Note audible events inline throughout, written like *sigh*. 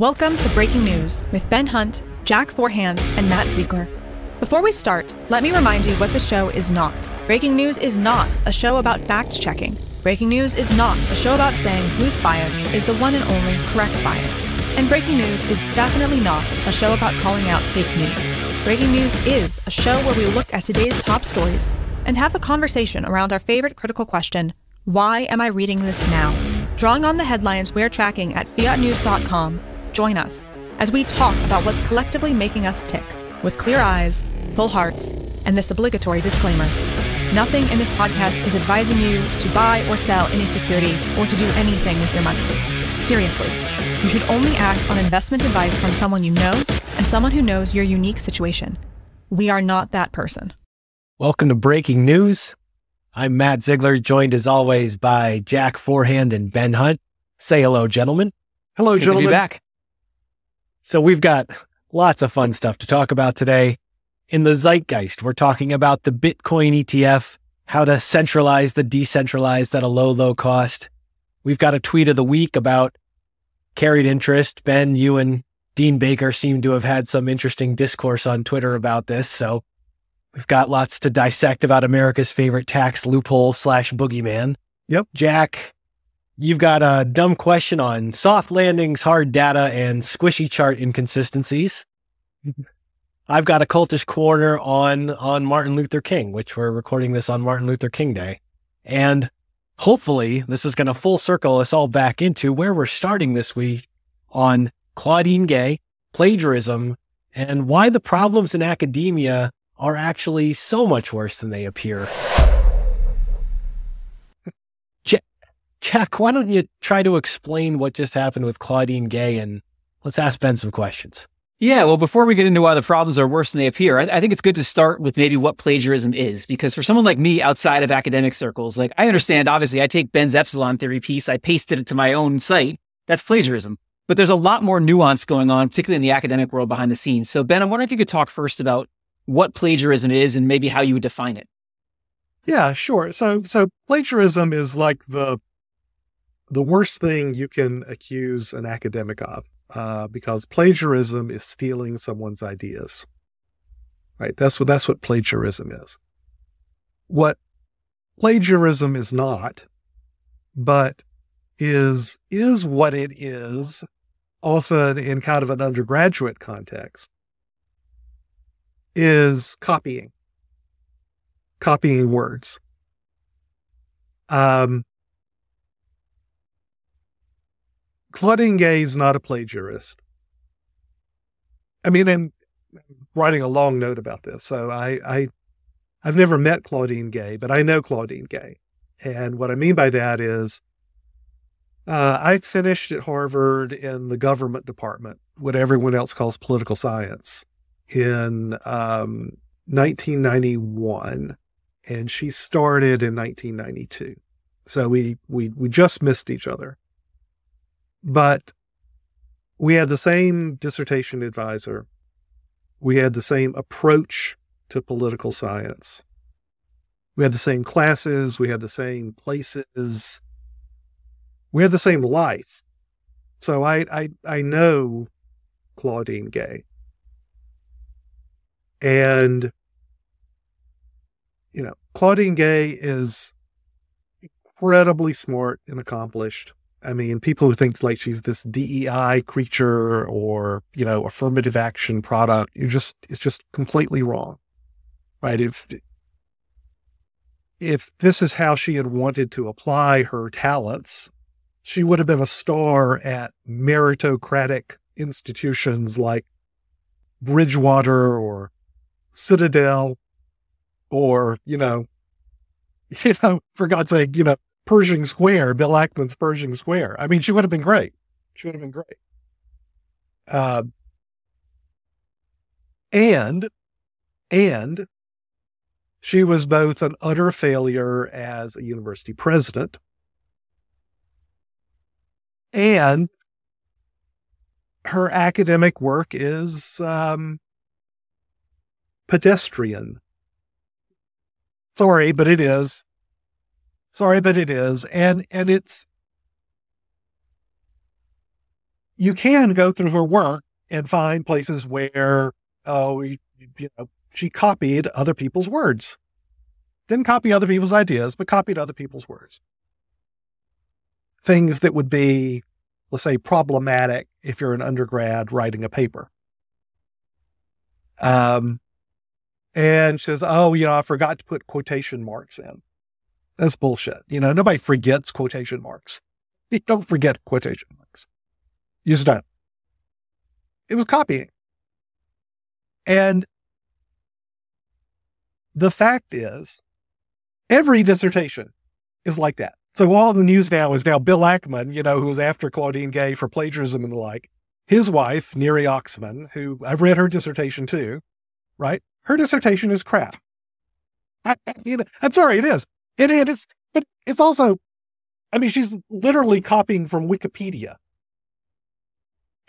Welcome to Breaking News with Ben Hunt, Jack Forehand, and Matt Ziegler. Before we start, let me remind you what the show is not. Breaking News is not a show about fact checking. Breaking News is not a show about saying whose bias is the one and only correct bias. And Breaking News is definitely not a show about calling out fake news. Breaking News is a show where we look at today's top stories and have a conversation around our favorite critical question why am I reading this now? Drawing on the headlines we're tracking at fiatnews.com, join us as we talk about what's collectively making us tick with clear eyes, full hearts, and this obligatory disclaimer. Nothing in this podcast is advising you to buy or sell any security or to do anything with your money. Seriously, you should only act on investment advice from someone you know and someone who knows your unique situation. We are not that person. Welcome to Breaking News. I'm Matt Ziegler, joined as always by Jack Forehand and Ben Hunt. Say hello, gentlemen. Hello, Good gentlemen. To be back. So we've got lots of fun stuff to talk about today. In the zeitgeist, we're talking about the Bitcoin ETF, how to centralize the decentralized at a low, low cost. We've got a tweet of the week about carried interest. Ben, you and Dean Baker seem to have had some interesting discourse on Twitter about this. So we've got lots to dissect about America's favorite tax loophole slash boogeyman. Yep. Jack, you've got a dumb question on soft landings, hard data, and squishy chart inconsistencies. *laughs* I've got a cultish corner on on Martin Luther King, which we're recording this on Martin Luther King Day. And hopefully this is going to full circle us all back into where we're starting this week on Claudine Gay, plagiarism, and why the problems in academia are actually so much worse than they appear. Jack, Jack, why don't you try to explain what just happened with Claudine Gay and let's ask Ben some questions. Yeah, well, before we get into why the problems are worse than they appear, I, I think it's good to start with maybe what plagiarism is, because for someone like me outside of academic circles, like I understand, obviously, I take Ben's epsilon theory piece, I pasted it to my own site. That's plagiarism. But there's a lot more nuance going on, particularly in the academic world behind the scenes. So, Ben, I'm wondering if you could talk first about what plagiarism is and maybe how you would define it. Yeah, sure. So, so plagiarism is like the the worst thing you can accuse an academic of, uh, because plagiarism is stealing someone's ideas. Right. That's what that's what plagiarism is. What plagiarism is not, but is is what it is, often in kind of an undergraduate context, is copying copying words. Um, Claudine Gay is not a plagiarist. I mean, I'm writing a long note about this. So I, I, I've never met Claudine Gay, but I know Claudine Gay. And what I mean by that is, uh, I finished at Harvard in the government department, what everyone else calls political science, in um, 1991 and she started in 1992. So we we we just missed each other. But we had the same dissertation advisor. We had the same approach to political science. We had the same classes, we had the same places. We had the same life. So I I I know Claudine Gay. And you know, Claudine Gay is incredibly smart and accomplished. I mean, people who think like she's this DEI creature or, you know, affirmative action product, you just, it's just completely wrong. Right. If, if this is how she had wanted to apply her talents, she would have been a star at meritocratic institutions like Bridgewater or Citadel or, you know, *laughs* you know, for God's sake, you know, Pershing Square, Bill Ackman's Pershing Square. I mean, she would have been great. She would have been great. Uh, and, and she was both an utter failure as a university president and her academic work is um, pedestrian. Sorry, but it is. Sorry, but it is. And and it's you can go through her work and find places where, oh, you, know, she copied other people's words. Didn't copy other people's ideas, but copied other people's words. Things that would be, let's say, problematic if you're an undergrad writing a paper. Um, and she says, "Oh, you know, I forgot to put quotation marks in." That's bullshit. You know, nobody forgets quotation marks. *laughs* You don't forget quotation marks. You just don't. It was copying. And the fact is, every dissertation is like that. So all the news now is now Bill Ackman, you know, who was after Claudine Gay for plagiarism and the like. His wife, Neri Oxman, who I've read her dissertation too, right? Her dissertation is crap. I, I'm sorry, it is. It, is, but it's also, I mean, she's literally copying from Wikipedia.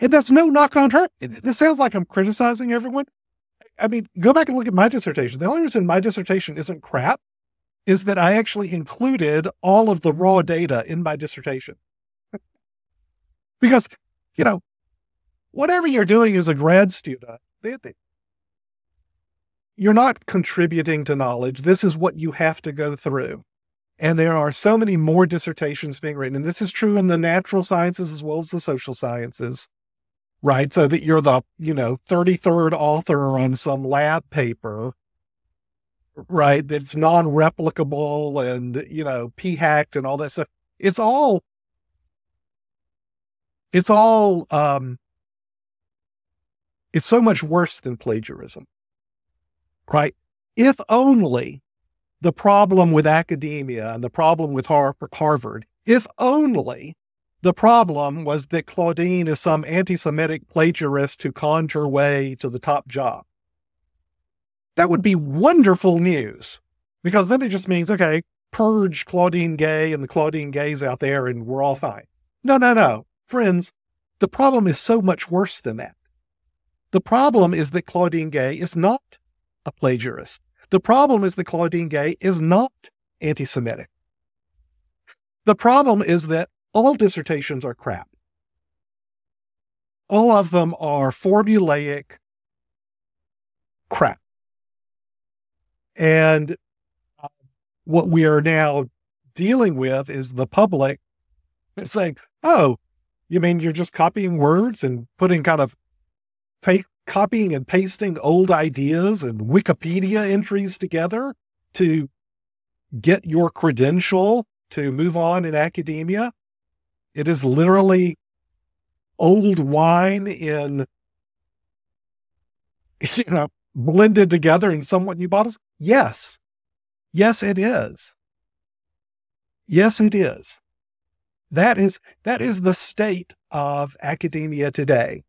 And that's no knock on her. This sounds like I'm criticizing everyone. I mean, go back and look at my dissertation. The only reason my dissertation isn't crap is that I actually included all of the raw data in my dissertation. *laughs* because, you know, whatever you're doing as a grad student, they, they, you're not contributing to knowledge. This is what you have to go through. And there are so many more dissertations being written. And this is true in the natural sciences as well as the social sciences, right? So that you're the, you know, 33rd author on some lab paper, right? That's non replicable and, you know, p hacked and all that stuff. It's all, it's all, um, it's so much worse than plagiarism right? If only the problem with academia and the problem with Harvard, if only the problem was that Claudine is some anti Semitic plagiarist who conned her way to the top job. That would be wonderful news because then it just means, okay, purge Claudine Gay and the Claudine Gays out there and we're all fine. No, no, no. Friends, the problem is so much worse than that. The problem is that Claudine Gay is not a plagiarist. The problem is that Claudine Gay is not anti Semitic. The problem is that all dissertations are crap. All of them are formulaic crap. And uh, what we are now dealing with is the public saying, oh, you mean you're just copying words and putting kind of fake copying and pasting old ideas and Wikipedia entries together to get your credential to move on in academia. It is literally old wine in, *laughs* you know, blended together in somewhat new bottles. Yes. Yes, it is. Yes, it is. That is, that is the state of academia today.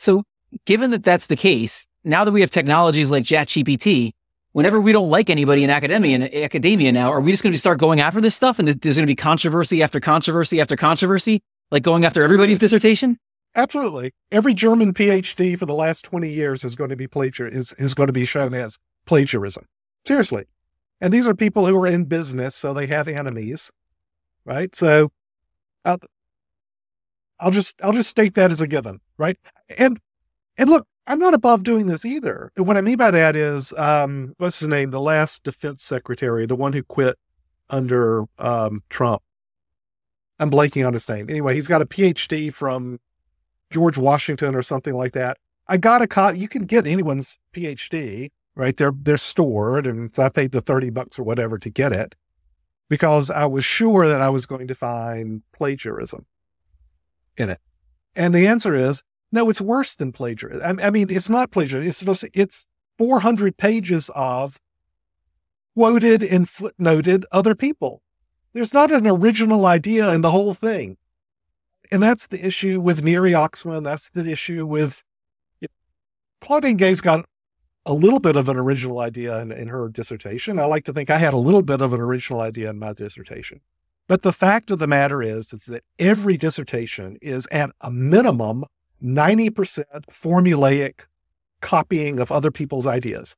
So, given that that's the case, now that we have technologies like ChatGPT, whenever we don't like anybody in academia and academia now, are we just going to start going after this stuff and there's going to be controversy after controversy after controversy, like going after everybody's dissertation? Absolutely. Every German PhD for the last 20 years is going to be plagiar is, is going to be shown as plagiarism. Seriously. And these are people who are in business, so they have enemies, right? So uh, I'll just I'll just state that as a given, right? And and look, I'm not above doing this either. what I mean by that is, um, what's his name? The last defense secretary, the one who quit under um, Trump. I'm blanking on his name. Anyway, he's got a PhD from George Washington or something like that. I got a copy. You can get anyone's PhD, right? They're they're stored, and so I paid the thirty bucks or whatever to get it because I was sure that I was going to find plagiarism in it? And the answer is no, it's worse than plagiarism. I, I mean, it's not plagiarism. It's it's 400 pages of quoted and footnoted other people. There's not an original idea in the whole thing. And that's the issue with Neri Oxman. That's the issue with you know, Claudine Gay's got a little bit of an original idea in, in her dissertation. I like to think I had a little bit of an original idea in my dissertation. But the fact of the matter is, is that every dissertation is at a minimum 90% formulaic copying of other people's ideas.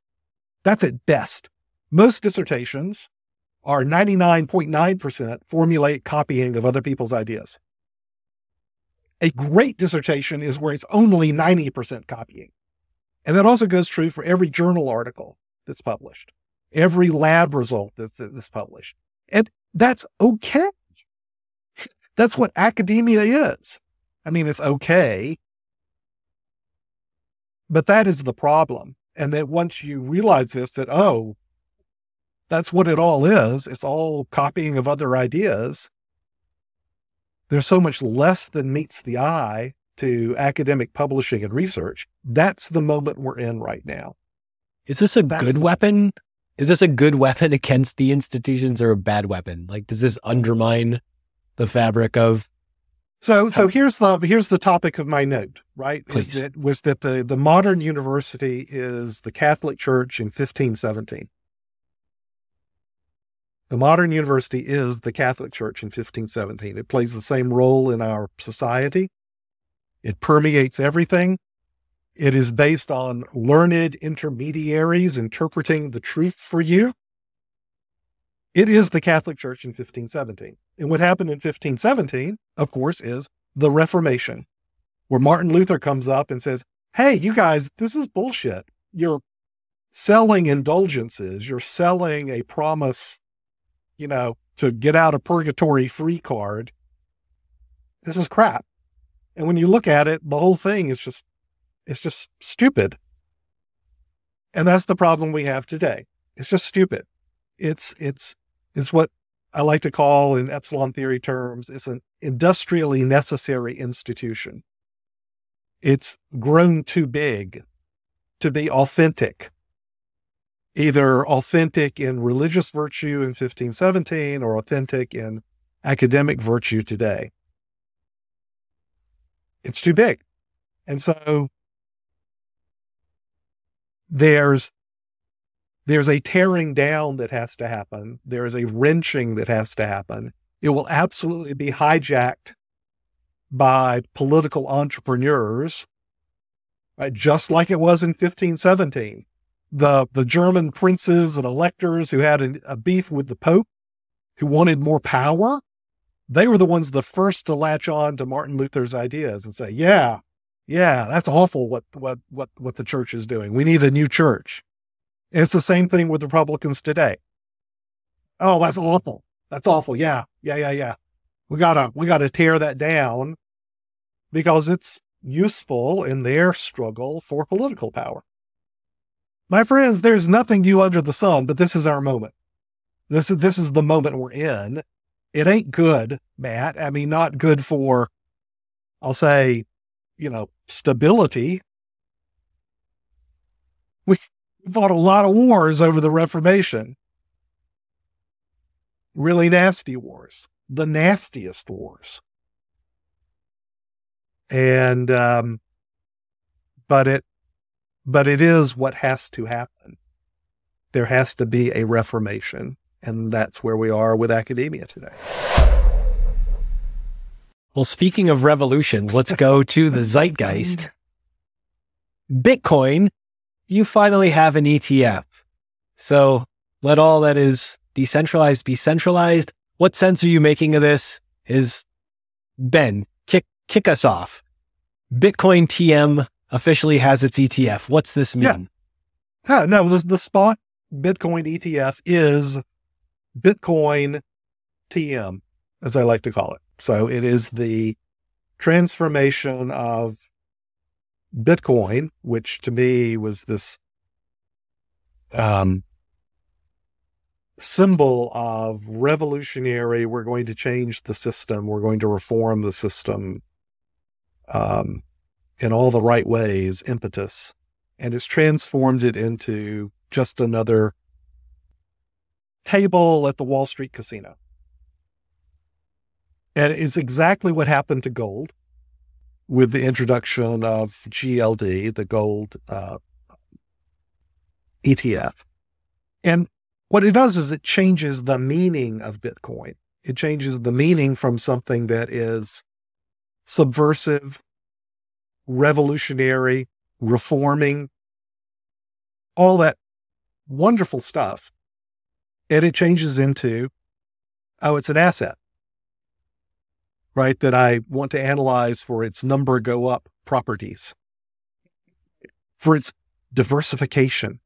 That's at best. Most dissertations are 99.9% formulaic copying of other people's ideas. A great dissertation is where it's only 90% copying. And that also goes true for every journal article that's published, every lab result that's, that's published. And that's okay. *laughs* That's what academia is. I mean, it's okay. But that is the problem. And that once you realize this, that, oh, that's what it all is, it's all copying of other ideas. There's so much less than meets the eye to academic publishing and research. That's the moment we're in right now. Is this a That's good the- weapon? Is this a good weapon *laughs* against the institutions or a bad weapon? Like, does this undermine the fabric of? So, so here's the here's the topic of my note. Right, Please. is that was that the the modern university is the Catholic Church in 1517. The modern university is the Catholic Church in 1517. It plays the same role in our society. It permeates everything. It is based on learned intermediaries interpreting the truth for you. It is the Catholic Church in 1517. And what happened in 1517, of course, is the Reformation, where Martin Luther comes up and says, Hey, you guys, this is bullshit. You're selling indulgences. You're selling a promise, you know, to get out of purgatory free card. This is crap. And when you look at it, the whole thing is just, it's just stupid. And that's the problem we have today. It's just stupid. It's, it's, it's what I like to call in epsilon theory terms, it's an industrially necessary institution. It's grown too big to be authentic, either authentic in religious virtue in 1517 or authentic in academic virtue today. It's too big. And so there's there's a tearing down that has to happen. There is a wrenching that has to happen. It will absolutely be hijacked by political entrepreneurs, right? just like it was in 1517. The, the German princes and electors who had a beef with the Pope, who wanted more power, they were the ones the first to latch on to Martin Luther's ideas and say, yeah, yeah, that's awful what, what, what, what the church is doing. We need a new church. And it's the same thing with Republicans today. Oh, that's awful. That's awful. Yeah. Yeah. Yeah. Yeah. We gotta, we gotta tear that down because it's useful in their struggle for political power. My friends, there's nothing new under the sun, but this is our moment. This is, this is the moment we're in. It ain't good, Matt. I mean, not good for, I'll say, you know, stability. We fought a lot of wars over the Reformation. Really nasty wars, the nastiest wars. And, um, but it, but it is what has to happen. There has to be a reformation. And that's where we are with academia today. Well, speaking of revolutions, let's go to the *laughs* zeitgeist. Bitcoin, you finally have an ETF. So let all that is decentralized be centralized. What sense are you making of this? Is Ben, kick, kick us off. Bitcoin TM officially has its ETF. What's this mean? Yeah. Huh, no, the, the spot Bitcoin ETF is Bitcoin TM, as I like to call it. So it is the transformation of Bitcoin, which to me was this um, symbol of revolutionary. We're going to change the system. We're going to reform the system um, in all the right ways, impetus. And it's transformed it into just another table at the Wall Street casino. And it's exactly what happened to gold with the introduction of GLD, the gold uh, ETF. And what it does is it changes the meaning of Bitcoin. It changes the meaning from something that is subversive, revolutionary, reforming, all that wonderful stuff. And it changes into, oh, it's an asset. Right? That I want to analyze for its number go up properties, for its diversification.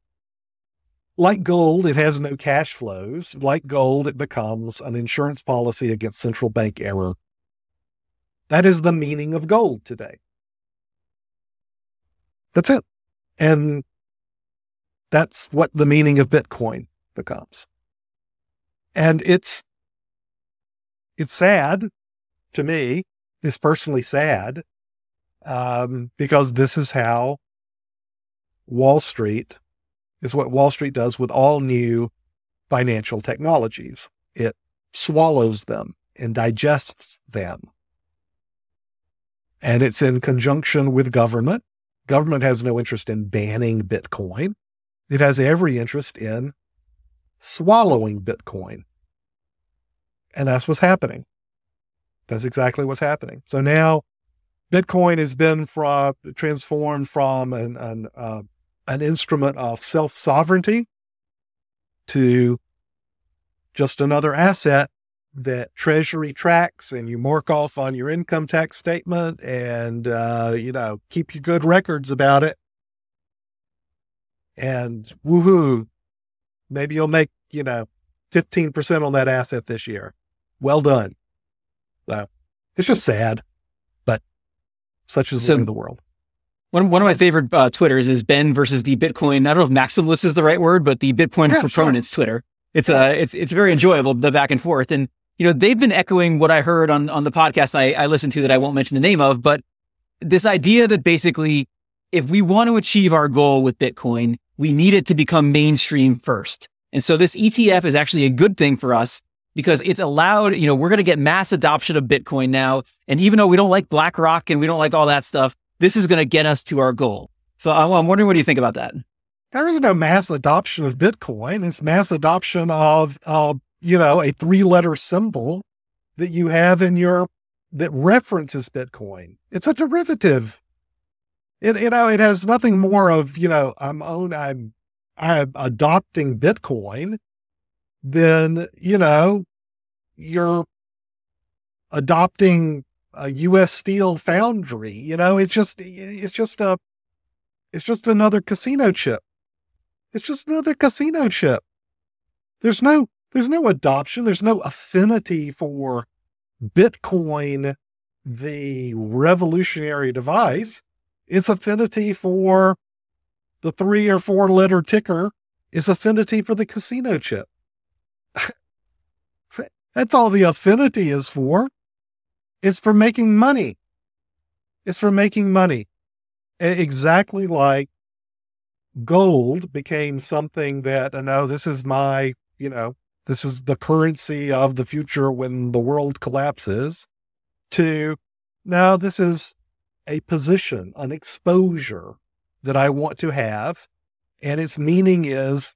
Like gold, it has no cash flows. Like gold, it becomes an insurance policy against central bank error. That is the meaning of gold today. That's it. And that's what the meaning of Bitcoin becomes. And it's, it's sad to me. is personally sad um, because this is how Wall Street is what Wall Street does with all new financial technologies. It swallows them and digests them. And it's in conjunction with government. Government has no interest in banning Bitcoin. It has every interest in swallowing Bitcoin. And that's what's happening. That's exactly what's happening. So now Bitcoin has been from, transformed from an, an, uh, an instrument of self sovereignty to just another asset that Treasury tracks and you mark off on your income tax statement and, uh, you know, keep your good records about it. And woohoo, maybe you'll make, you know, 15% on that asset this year. Well done. It's just sad, but such is so, the world. One, one of my favorite uh, Twitters is Ben versus the Bitcoin. I don't know if maximalist is the right word, but the Bitcoin yeah, proponents sure. Twitter. It's uh, it's it's very enjoyable the back and forth, and you know they've been echoing what I heard on on the podcast I, I listened to that I won't mention the name of, but this idea that basically if we want to achieve our goal with Bitcoin, we need it to become mainstream first. And so this ETF is actually a good thing for us because it's allowed, you know, we're going to get mass adoption of Bitcoin now. And even though we don't like BlackRock and we don't like all that stuff, this is going to get us to our goal. So I'm wondering, what do you think about that? There is no mass adoption of Bitcoin. It's mass adoption of, uh, you know, a three letter symbol that you have in your, that references Bitcoin. It's a derivative. It, you know, it has nothing more of, you know, I'm own, I'm, I'm adopting Bitcoin then, you know, you're adopting a US steel foundry. You know, it's just, it's just a, it's just another casino chip. It's just another casino chip. There's no, there's no adoption. There's no affinity for Bitcoin, the revolutionary device. It's affinity for the three or four letter ticker is affinity for the casino chip. *laughs* That's all the affinity is for. It's for making money. It's for making money. Exactly like gold became something that, uh, I know this is my, you know, this is the currency of the future when the world collapses, to now this is a position, an exposure that I want to have. And its meaning is,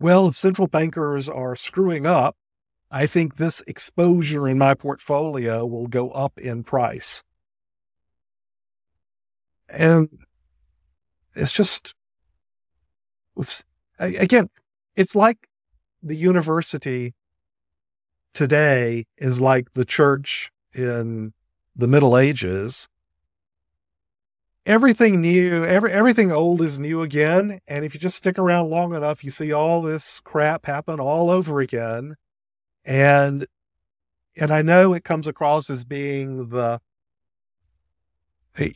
well, if central bankers are screwing up, I think this exposure in my portfolio will go up in price. And it's just, it's, again, it's like the university today is like the church in the Middle Ages. Everything new, every, everything old is new again. And if you just stick around long enough, you see all this crap happen all over again. And and I know it comes across as being the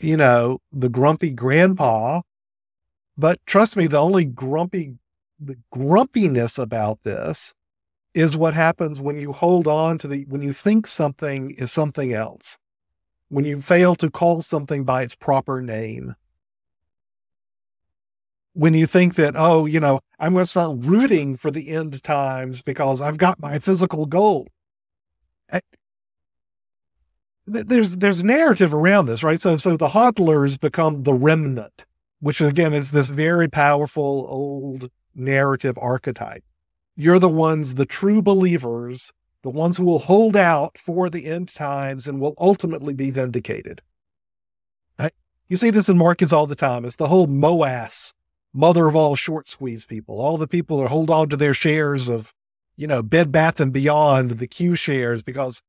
you know, the grumpy grandpa, but trust me, the only grumpy the grumpiness about this is what happens when you hold on to the when you think something is something else. When you fail to call something by its proper name when you think that, oh, you know, I'm going to start rooting for the end times because I've got my physical goal. Eh, I, there's there's narrative around this, right? So so the hodlers become the remnant, which again is this very powerful old narrative archetype. You're the ones, the true believers, the ones who will hold out for the end times and will ultimately be vindicated. Eh, you see this in markets all the time. It's the whole MOAS mother of all short squeeze people, all the people that hold on to their shares of, you know, Bed Bath and Beyond, the Q shares, because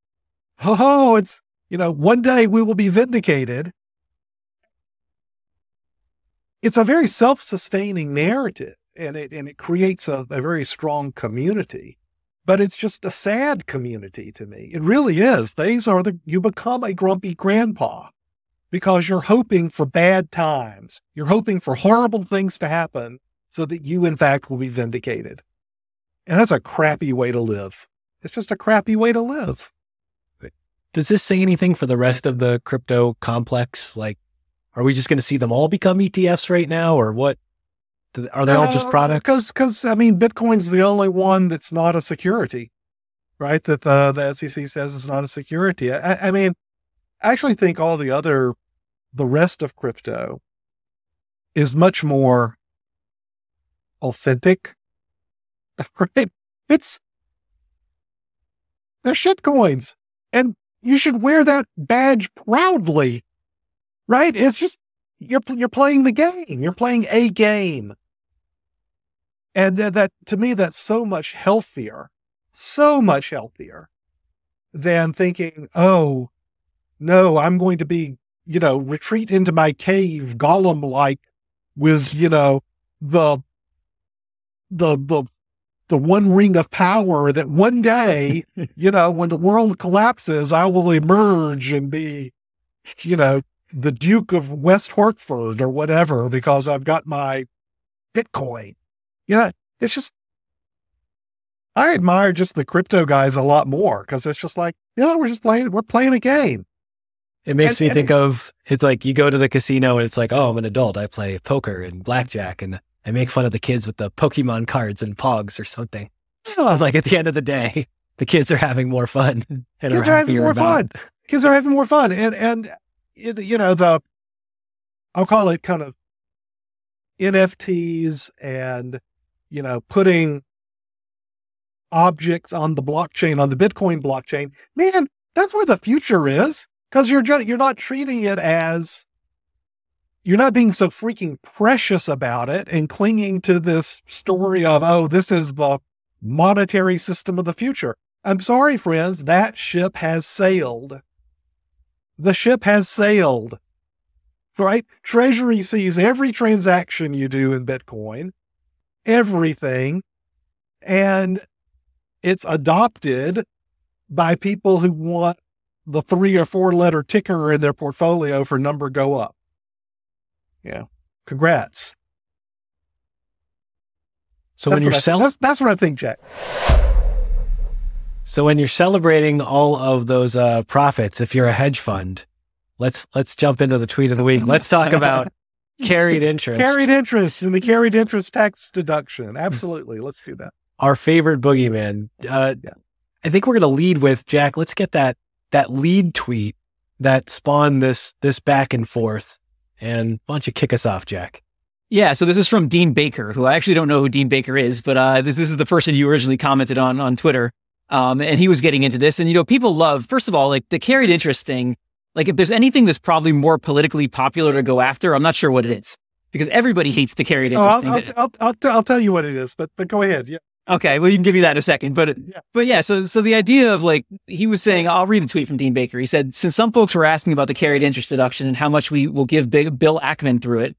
oh, it's you know, one day we will be vindicated. It's a very self-sustaining narrative and it and it creates a, a very strong community. But it's just a sad community to me. It really is. These are the you become a grumpy grandpa because you're hoping for bad times. You're hoping for horrible things to happen so that you, in fact, will be vindicated. And that's a crappy way to live. It's just a crappy way to live. Does this say anything for the rest of the crypto complex? Like, are we just going to see them all become ETFs right now, or what? Are they all just uh, products? Because, because I mean, Bitcoin's the only one that's not a security, right? That the the SEC says is not a security. I, I mean, I actually think all the other, the rest of crypto, is much more authentic, *laughs* right? It's they're shit coins, and you should wear that badge proudly, right? It's just you're you're playing the game. You're playing a game. And that, that to me, that's so much healthier, so much healthier than thinking, oh, no, I'm going to be, you know, retreat into my cave, Gollum like, with, you know, the, the, the, the one ring of power that one day, you know, when the world collapses, I will emerge and be, you know, the Duke of West Hartford or whatever because I've got my Bitcoin. You know, it's just, I admire just the crypto guys a lot more because it's just like, you know, we're just playing, we're playing a game. It makes and, me and think it, of it's like you go to the casino and it's like, oh, I'm an adult. I play poker and blackjack and I make fun of the kids with the Pokemon cards and Pogs or something. *laughs* like at the end of the day, the kids are having more fun. *laughs* And kids are, are having more about. fun. Kids are having more fun. And, and, you know, the, I'll call it kind of NFTs and you know, putting objects on the blockchain, on the Bitcoin blockchain, man, that's where the future is. Cause you're just, you're not treating it as, you're not being so freaking precious about it and clinging to this story of, oh, this is the monetary system of the future. I'm sorry, friends, that ship has sailed. The ship has sailed, right? Treasury sees every transaction you do in Bitcoin everything. And it's adopted by people who want the three or four letter ticker in their portfolio for number go up. Yeah. Congrats. So that's when you're selling, that's, that's, what I think, Jack. So when you're celebrating all of those uh, profits, if you're a hedge fund, let's let's jump into the tweet of the week. Let's talk about *laughs* carried interest. carried interest and the carried interest tax deduction. Absolutely. Let's do that. Our favorite boogeyman. Uh, yeah. I think we're going to lead with Jack. Let's get that, that lead tweet that spawned this, this back and forth. And why don't you kick us off, Jack? Yeah, so this is from Dean Baker, who I actually don't know who Dean Baker is, but uh, this this is the person you originally commented on on Twitter, um, and he was getting into this. And you know, people love first of all like the carried interest thing like if there's anything that's probably more politically popular to go after, I'm not sure what it is because everybody hates the carried interest. Oh, I'll, I'll, I'll, I'll, t- I'll, tell you what it is, but but go ahead. Yeah. Okay, well you can give me that in a second, but yeah. but yeah, so so the idea of like he was saying, I'll read the tweet from Dean Baker. He said, since some folks were asking about the carried interest deduction and how much we will give Big Bill Ackman through it,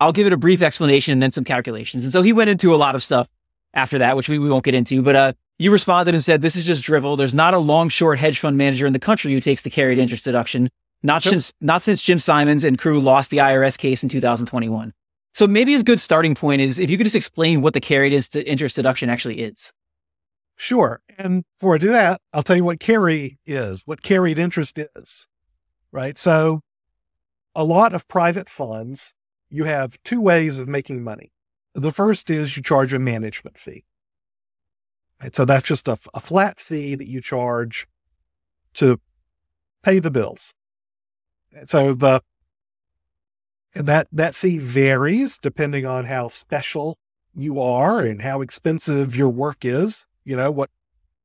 I'll give it a brief explanation and then some calculations. And so he went into a lot of stuff after that, which we, we won't get into. But uh, you responded and said, this is just drivel. There's not a long short hedge fund manager in the country who takes the carried interest deduction. Not since not since Jim Simons and crew lost the IRS case in 2021. So maybe a good starting point is if you could just explain what the carried interest deduction actually is. Sure. And before I do that, I'll tell you what carry is, what carried interest is. Right. So a lot of private funds, you have two ways of making money. The first is you charge a management fee. Right. So that's just a, a flat fee that you charge to pay the bills. So the and that that fee varies depending on how special you are and how expensive your work is. You know what,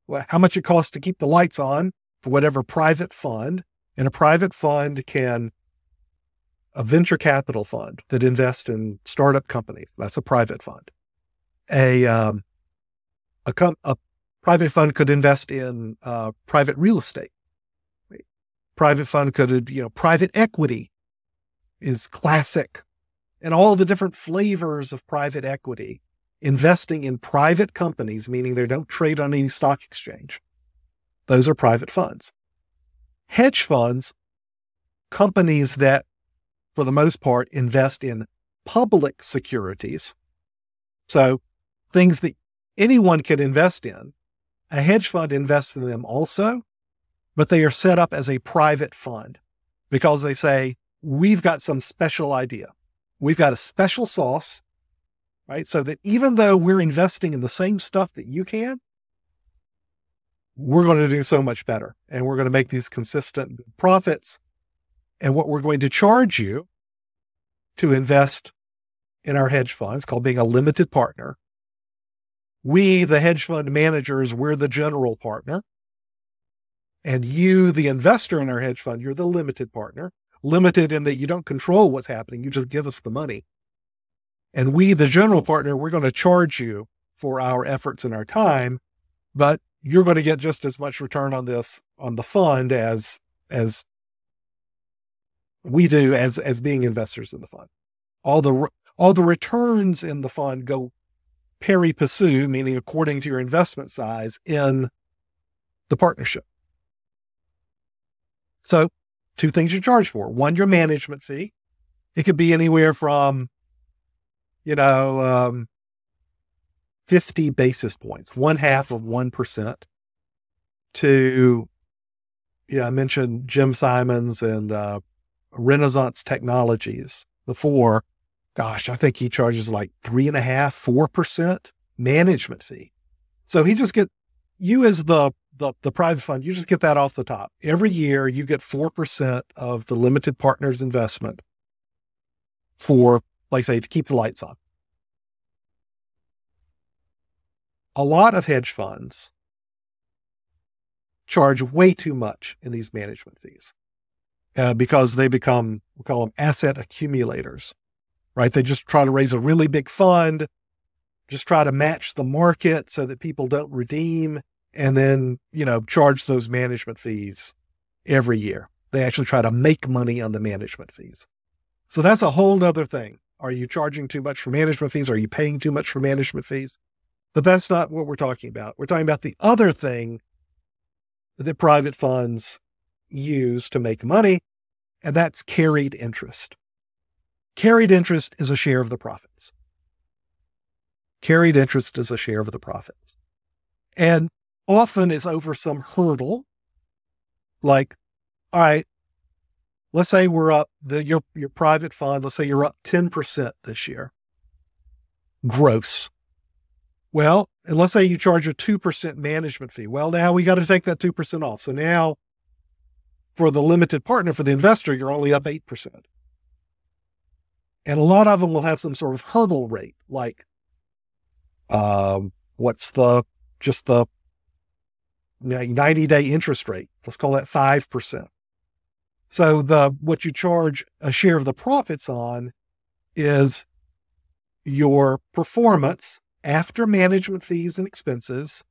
what how much it costs to keep the lights on for whatever private fund. And a private fund can a venture capital fund that invests in startup companies. That's a private fund. A um, a, com- a private fund could invest in uh, private real estate private fund could, you know, private equity is classic and all the different flavors of private equity, investing in private companies, meaning they don't trade on any stock exchange. Those are private funds. Hedge funds, companies that, for the most part, invest in public securities. So things that anyone can invest in. A hedge fund invests in them also, but they are set up as a private fund because they say, we've got some special idea. We've got a special sauce, right? So that even though we're investing in the same stuff that you can, we're going to do so much better and we're going to make these consistent profits. And what we're going to charge you to invest in our hedge funds called being a limited partner. We, the hedge fund managers, we're the general partner. And you, the investor in our hedge fund, you're the limited partner, limited in that you don't control what's happening. You just give us the money. And we, the general partner, we're going to charge you for our efforts and our time, but you're going to get just as much return on this on the fund as as we do as as being investors in the fund. All the all the returns in the fund go pari passu, meaning according to your investment size in the partnership. So, two things you charge for. One, your management fee. It could be anywhere from, you know, um, 50 basis points, one half of 1% to, yeah, I mentioned Jim Simons and uh, Renaissance Technologies before. Gosh, I think he charges like three and a half, four percent management fee. So he just get you as the the, the private fund, you just get that off the top. Every year you get 4% of the limited partners investment for, like say, to keep the lights on. A lot of hedge funds charge way too much in these management fees uh, because they become, we call them asset accumulators, right? They just try to raise a really big fund, just try to match the market so that people don't redeem and then, you know, charge those management fees every year. They actually try to make money on the management fees. So that's a whole other thing. Are you charging too much for management fees? Are you paying too much for management fees? But that's not what we're talking about. We're talking about the other thing that private funds use to make money, and that's carried interest. Carried interest is a share of the profits. Carried interest is a share of the profits. And often is over some hurdle. Like, all right, let's say we're up the your your private fund, let's say you're up 10% this year. Gross. Well, and let's say you charge a 2% management fee. Well, now we got to take that 2% off. So now for the limited partner, for the investor, you're only up 8%. And a lot of them will have some sort of hurdle rate, like um, what's the just the 90 day interest rate. Let's call that 5%. So the, what you charge a share of the profits on is your performance after management fees and expenses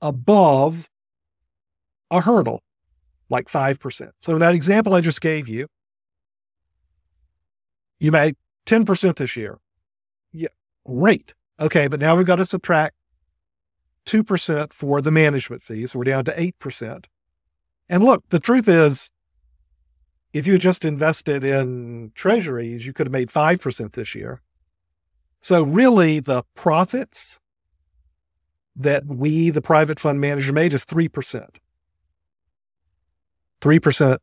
above a hurdle, like 5%. So in that example I just gave you, you made 10% this year. Yeah, great. Okay, but now we've got to subtract 2% for the management fees. We're down to 8%. And look, the truth is, if you just invested in treasuries, you could have made 5% this year. So, really, the profits that we, the private fund manager, made is 3%. 3%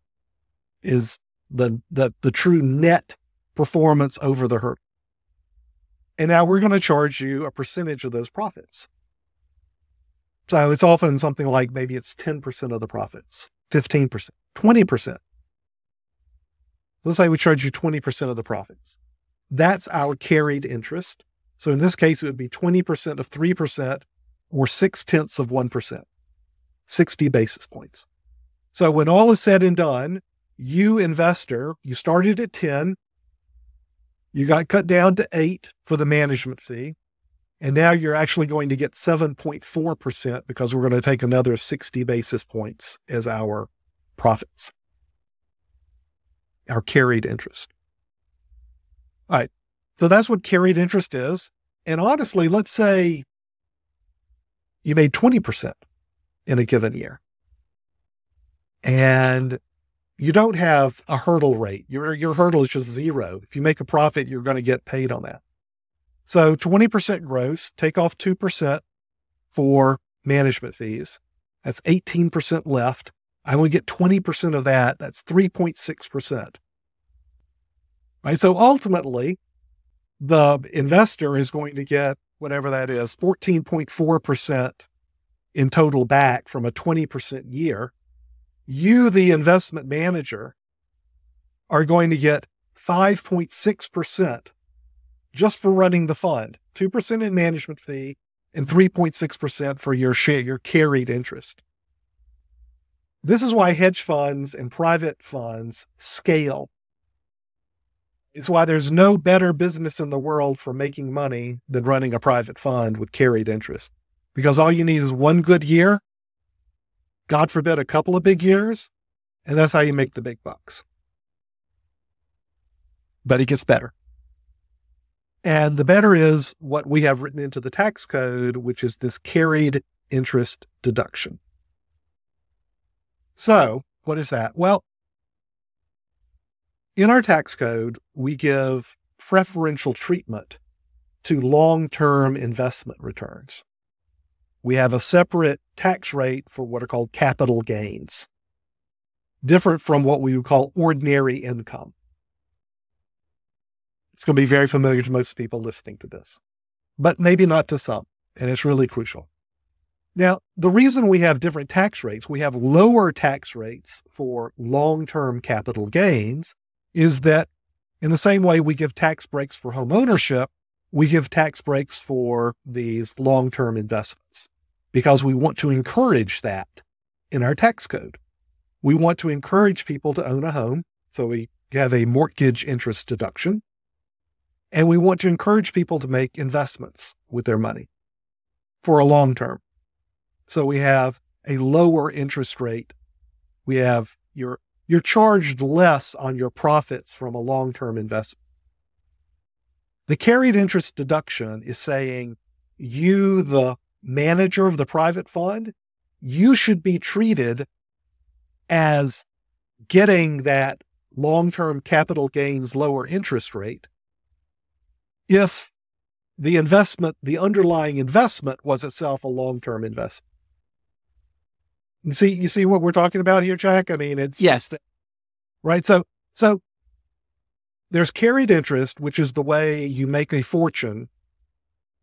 is the, the, the true net performance over the hurdle. And now we're going to charge you a percentage of those profits. So it's often something like maybe it's 10% of the profits, 15%, 20%. Let's say we charge you 20% of the profits. That's our carried interest. So in this case, it would be 20% of 3% or six tenths of 1%, 60 basis points. So when all is said and done, you investor, you started at 10, you got cut down to eight for the management fee. And now you're actually going to get 7.4% because we're going to take another 60 basis points as our profits. our carried interest. All right. So that's what carried interest is. And honestly, let's say you made 20% in a given year and you don't have a hurdle rate. Your, your hurdle is just zero. If you make a profit, you're going to get paid on that. So 20% gross, take off 2% for management fees. That's 18% left. I only get 20% of that. That's 3.6%. Right. So ultimately, the investor is going to get whatever that is, 14.4% in total back from a 20% year. You, the investment manager, are going to get 5.6% just for running the fund, 2% in management fee and 3.6% for your share, your carried interest. This is why hedge funds and private funds scale it's why there's no better business in the world for making money than running a private fund with carried interest. Because all you need is one good year, God forbid, a couple of big years, and that's how you make the big bucks. But it gets better. And the better is what we have written into the tax code, which is this carried interest deduction. So, what is that? Well, in our tax code, we give preferential treatment to long term investment returns. We have a separate tax rate for what are called capital gains, different from what we would call ordinary income. It's going to be very familiar to most people listening to this, but maybe not to some, and it's really crucial. Now, the reason we have different tax rates, we have lower tax rates for long term capital gains is that in the same way we give tax breaks for home ownership, we give tax breaks for these long term investments because we want to encourage that in our tax code. We want to encourage people to own a home. So we have a mortgage interest deduction. And we want to encourage people to make investments with their money for a long term. So we have a lower interest rate. We have your you're charged less on your profits from a long term investment. The carried interest deduction is saying you, the manager of the private fund, you should be treated as getting that long term capital gains lower interest rate if the investment, the underlying investment was itself a long term investment. You see, you see what we're talking about here, Jack? I mean, it's yes, right. So, so there's carried interest, which is the way you make a fortune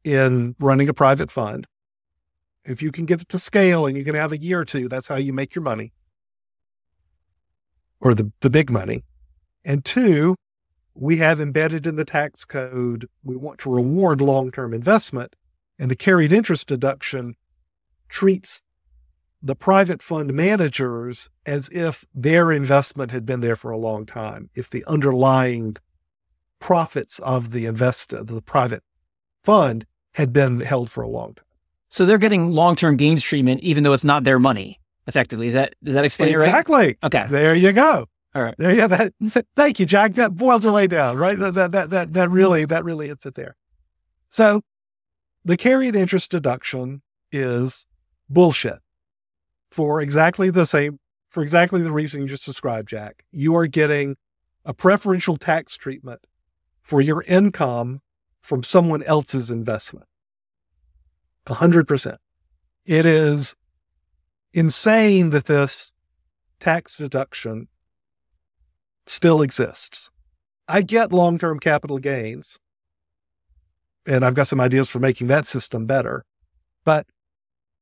in running a private fund. If you can get it to scale and you can have a year or two, that's how you make your money or the, the big money. And two, we have embedded in the tax code, we want to reward long term investment. And the carried interest deduction treats the private fund managers as if their investment had been there for a long time, if the underlying profits of the invest the private fund had been held for a long time. So they're getting long-term gains treatment even though it's not their money. Effectively, is that does that explain exactly. it right? Exactly. Okay. There you go. All right. There you go. That, thank you, Jack. That boils it way down, right? That that that that really that really hits it there. So the carried interest deduction is bullshit for exactly the same, for exactly the reason you just described, Jack. You are getting a preferential tax treatment for your income from someone else's investment. A hundred percent. It is insane that this tax deduction still exists. I get long term capital gains, and I've got some ideas for making that system better. But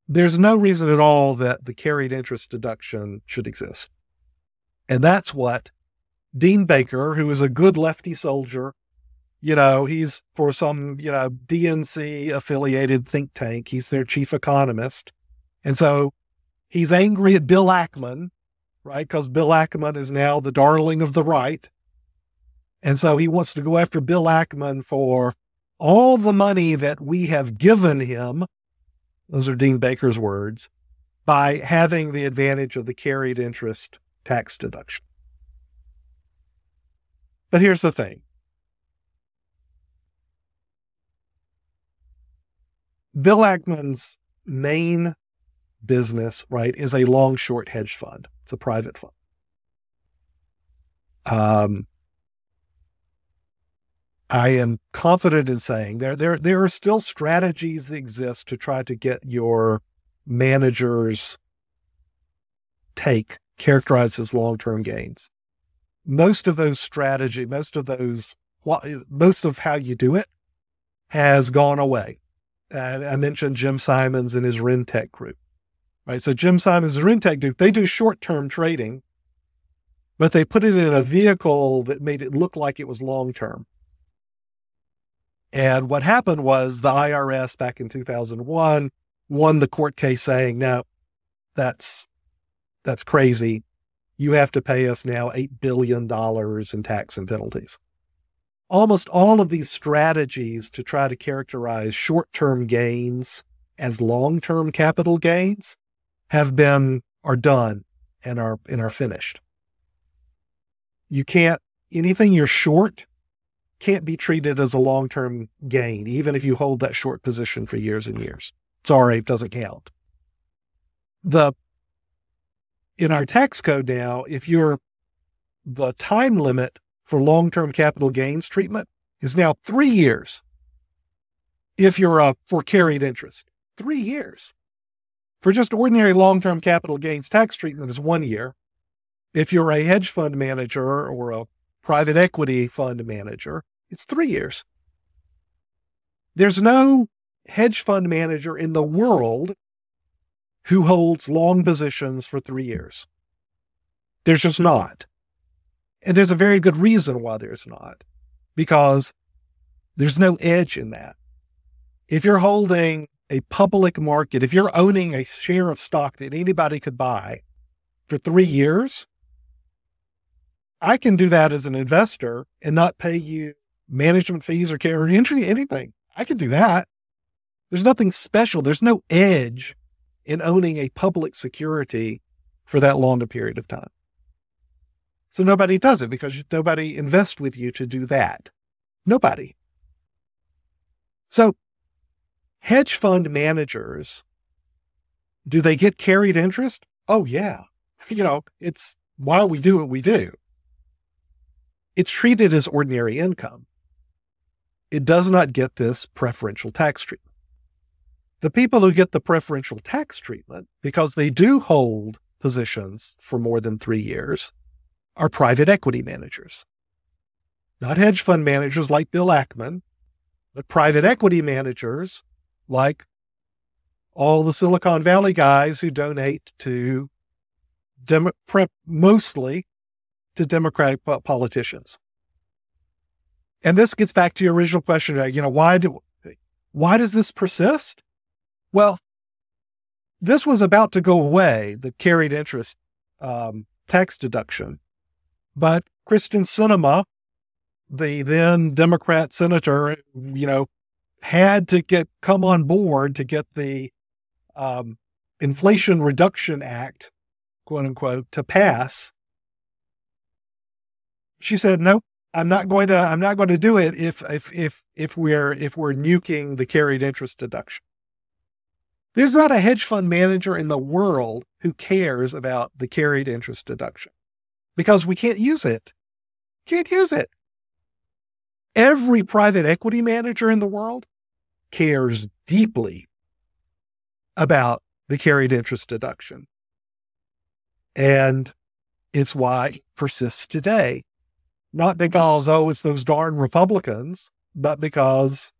there's no reason at all that the carried interest deduction should exist. And that's what Dean Baker, who is a good lefty soldier, you know, he's for some, you know, DNC affiliated think tank, he's their chief economist. And so he's angry at Bill Ackman, right? Because Bill Ackman is now the darling of the right. And so he wants to go after Bill Ackman for all the money that we have given him those are Dean Baker's words, by having the advantage of the carried interest tax deduction. But here's the thing Bill Ackman's main business, right, is a long short hedge fund. It's a private fund. Um, I am confident in saying there, there, there are still strategies that exist to try to get your managers take characterized as long-term gains. Most of those strategy, most of those, most of how you do it has gone away. I mentioned Jim Simons and his Rentech group, right? So Jim Simons' Rentech group, they do short-term trading, but they put it in a vehicle that made it look like it was long-term. And what happened was the IRS back in 2001 won the court case saying, no, that's, that's crazy. You have to pay us now $8 billion in tax and penalties. Almost all of these strategies to try to characterize short term gains as long term capital gains have been, are done and are, and are finished. You can't, anything you're short can't be treated as a long term gain, even if you hold that short position for years and years. Sorry, it doesn't count. The in our tax code now, if you're the time limit for long term capital gains treatment is now three years. If you're a for carried interest, three years. For just ordinary long term capital gains tax treatment is one year. If you're a hedge fund manager or a private equity fund manager, it's three years. There's no hedge fund manager in the world who holds long positions for three years. There's just not. And there's a very good reason why there's not, because there's no edge in that. If you're holding a public market, if you're owning a share of stock that anybody could buy for three years, I can do that as an investor and not pay you management fees or carry entry, anything. I can do that. There's nothing special. There's no edge in owning a public security for that long a period of time. So nobody does it because nobody invests with you to do that. Nobody. So hedge fund managers, do they get carried interest? Oh, yeah. *laughs* You know, it's while we do what we do. It's treated as ordinary income it does not get this preferential tax treatment. The people who get the preferential tax treatment, because they do hold positions for more than three years, are private equity managers. Not hedge fund managers like Bill Ackman, but private equity managers like all the Silicon Valley guys who donate to Demo- mostly to Democratic politicians. And this gets back to your original question, you know, why do, why does this persist? Well, this was about to go away, the carried interest um, tax deduction. But Kyrsten Sinema, the then Democrat senator, you know, had to get come on board to get the um, Inflation Reduction Act, quote unquote, to pass. She said, nope, I'm not going to I'm not going to do it if if if if we're if we're nuking the carried interest deduction. There's not a hedge fund manager in the world who cares about the carried interest deduction because we can't use it. Can't use it. Every private equity manager in the world cares deeply about the carried interest deduction. And it's why it persists today not because, oh, it's those darn Republicans, but because,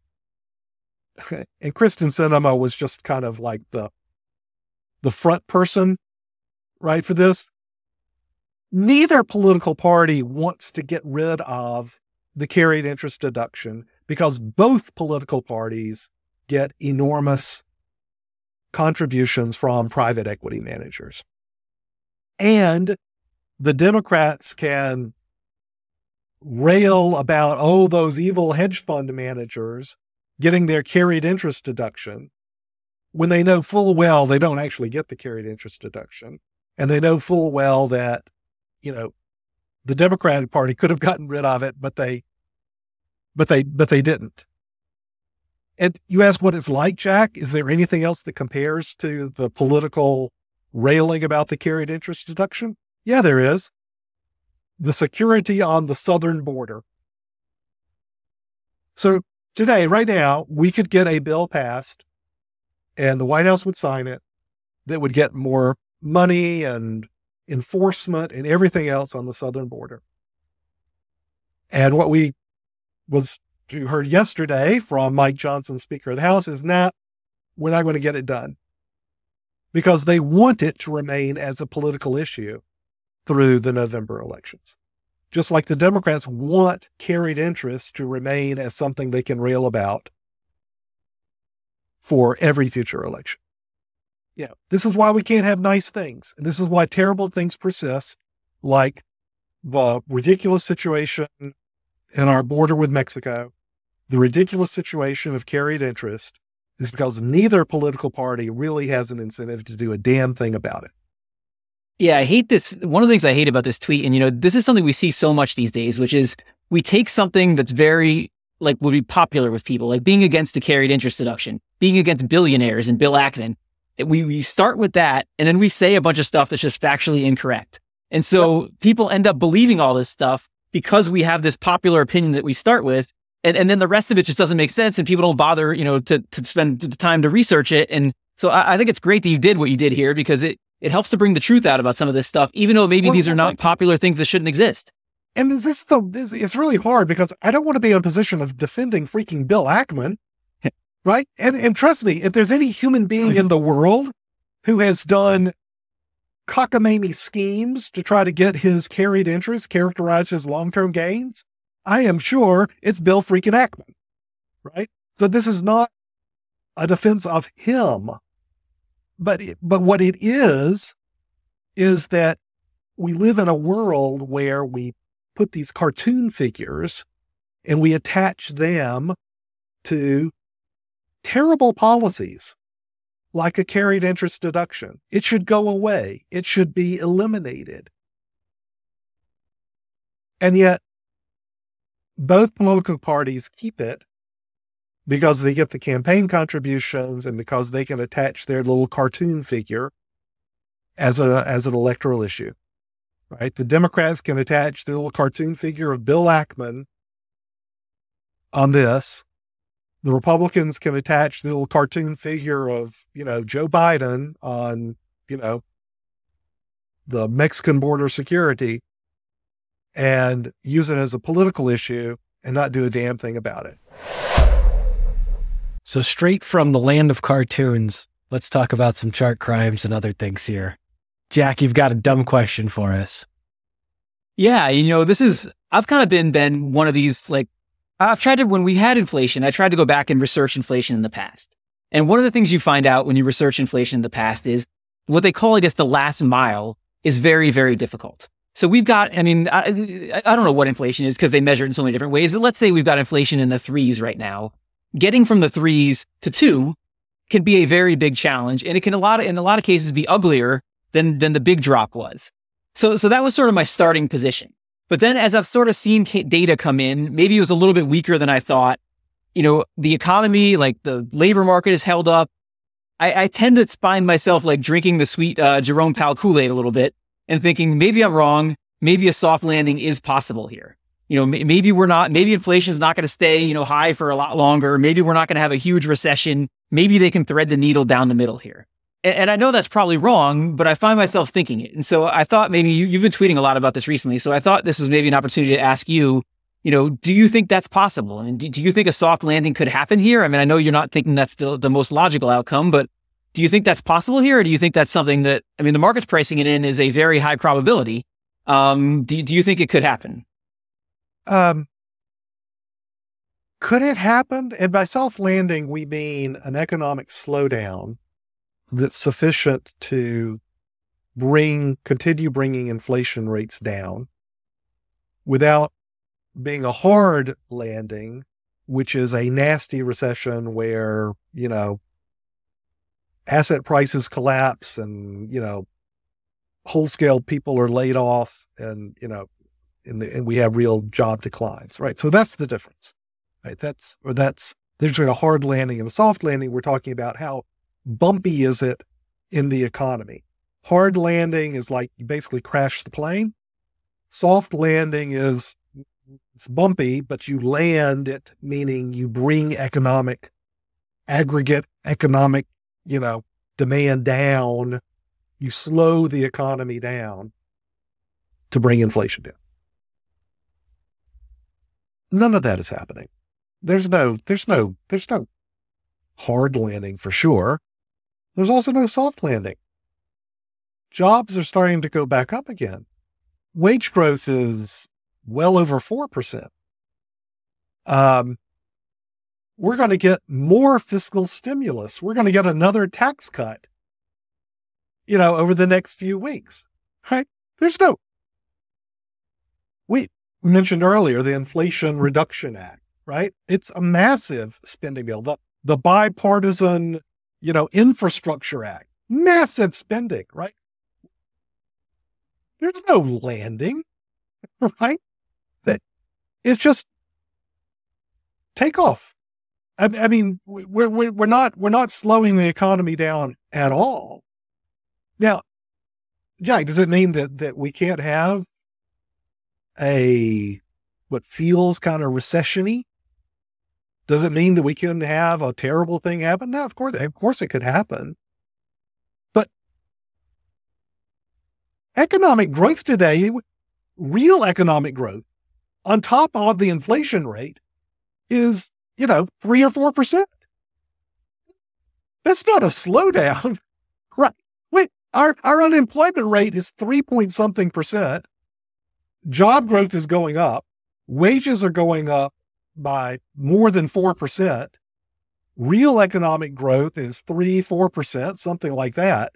*laughs* and Kyrsten Sinema was just kind of like the, the front person, right, for this. Neither political party wants to get rid of the carried interest deduction because both political parties get enormous contributions from private equity managers. And the Democrats can rail about, oh, those evil hedge fund managers getting their carried interest deduction when they know full well they don't actually get the carried interest deduction. And they know full well that, you know, the Democratic Party could have gotten rid of it, but they, but they, but they didn't. And you ask what it's like, Jack. Is there anything else that compares to the political railing about the carried interest deduction? Yeah, there is. The security on the southern border. So today, right now, we could get a bill passed and the White House would sign it that would get more money and enforcement and everything else on the southern border. And what we was you heard yesterday from Mike Johnson, Speaker of the House, is not we're not going to get it done because they want it to remain as a political issue through the November elections. Just like the Democrats want carried interest to remain as something they can rail about for every future election. Yeah, this is why we can't have nice things. And this is why terrible things persist, like the ridiculous situation in our border with Mexico, the ridiculous situation of carried interest is because neither political party really has an incentive to do a damn thing about it. Yeah, I hate this. One of the things I hate about this tweet, and you know, this is something we see so much these days, which is we take something that's very like would be popular with people, like being against the carried interest deduction, being against billionaires and Bill Ackman. We we start with that, and then we say a bunch of stuff that's just factually incorrect. And so yep. people end up believing all this stuff because we have this popular opinion that we start with, and, and then the rest of it just doesn't make sense and people don't bother, you know, to, to spend the time to research it. And so I, I think it's great that you did what you did here because it, it helps to bring the truth out about some of this stuff, even though maybe well, these are not popular things that shouldn't exist. And this is the this, it's really hard because I don't want to be in a position of defending freaking Bill Ackman, *laughs* right? And and trust me, if there's any human being oh, in the world who has done cockamamie schemes to try to get his carried interest characterized as long term gains, I am sure it's Bill freaking Ackman, right? So this is not a defense of him, but it, but what it is is that we live in a world where we put these cartoon figures and we attach them to terrible policies like a carried interest deduction. It should go away. It should be eliminated. And yet both political parties keep it because they get the campaign contributions and because they can attach their little cartoon figure as a as an electoral issue. Right? The Democrats can attach their little cartoon figure of Bill Ackman on this. The Republicans can attach the little cartoon figure of, you know, Joe Biden on, you know, the Mexican border security and use it as a political issue and not do a damn thing about it. So, straight from the land of cartoons, let's talk about some chart crimes and other things here. Jack, you've got a dumb question for us. Yeah, you know, this is, I've kind of been, been one of these, like, I've tried to, when we had inflation, I tried to go back and research inflation in the past. And one of the things you find out when you research inflation in the past is what they call, I guess, the last mile is very, very difficult. So we've got, I mean, I, I don't know what inflation is because they measure it in so many different ways, but let's say we've got inflation in the threes right now. Getting from the threes to two can be a very big challenge. And it can a lot of, in a lot of cases be uglier than, than the big drop was. So, so that was sort of my starting position. But then as I've sort of seen data come in, maybe it was a little bit weaker than I thought. You know, the economy, like the labor market is held up. I, I tend to find myself like drinking the sweet uh, Jerome Powell Kool-Aid a little bit and thinking maybe I'm wrong. Maybe a soft landing is possible here. You know, maybe we're not, maybe inflation is not going to stay, you know, high for a lot longer. Maybe we're not going to have a huge recession. Maybe they can thread the needle down the middle here. And, and I know that's probably wrong, but I find myself thinking it. And so I thought maybe you, you've been tweeting a lot about this recently. So I thought this was maybe an opportunity to ask you, you know, do you think that's possible? And do, do you think a soft landing could happen here? I mean, I know you're not thinking that's the, the most logical outcome, but do you think that's possible here, or do you think that's something that I mean the market's pricing it in is a very high probability? Um, do do you think it could happen? Um, could it happen? And by soft landing, we mean an economic slowdown that's sufficient to bring continue bringing inflation rates down without being a hard landing, which is a nasty recession where you know asset prices collapse and, you know, whole scale people are laid off and, you know, the, and we have real job declines, right? So that's the difference, right? That's or that's there's a hard landing and a soft landing. We're talking about how bumpy is it in the economy. Hard landing is like you basically crash the plane. Soft landing is it's bumpy, but you land it, meaning you bring economic aggregate economic, you know, demand down. You slow the economy down to bring inflation down. None of that is happening. There's no, there's no, there's no hard landing for sure. There's also no soft landing. Jobs are starting to go back up again. Wage growth is well over 4%. Um, we're going to get more fiscal stimulus. We're going to get another tax cut, you know, over the next few weeks, right? There's no, we mentioned earlier the Inflation Reduction Act, right? It's a massive spending bill. The, the bipartisan, you know, infrastructure act, massive spending, right? There's no landing, *laughs* right? That it's just take off. I, I mean, we're, we're, we're not, we're not slowing the economy down at all. Now, Jack, does it mean that, that we can't have a what feels kind of recessiony? Does it mean that we can have a terrible thing happen? No, of course, of course it could happen. But economic growth today, real economic growth on top of the inflation rate is, you know, three or four percent. That's not a slowdown. *laughs* right. Wait, our, our unemployment rate is three point something percent job growth is going up, wages are going up by more than 4%. Real economic growth is 3 4%, something like that.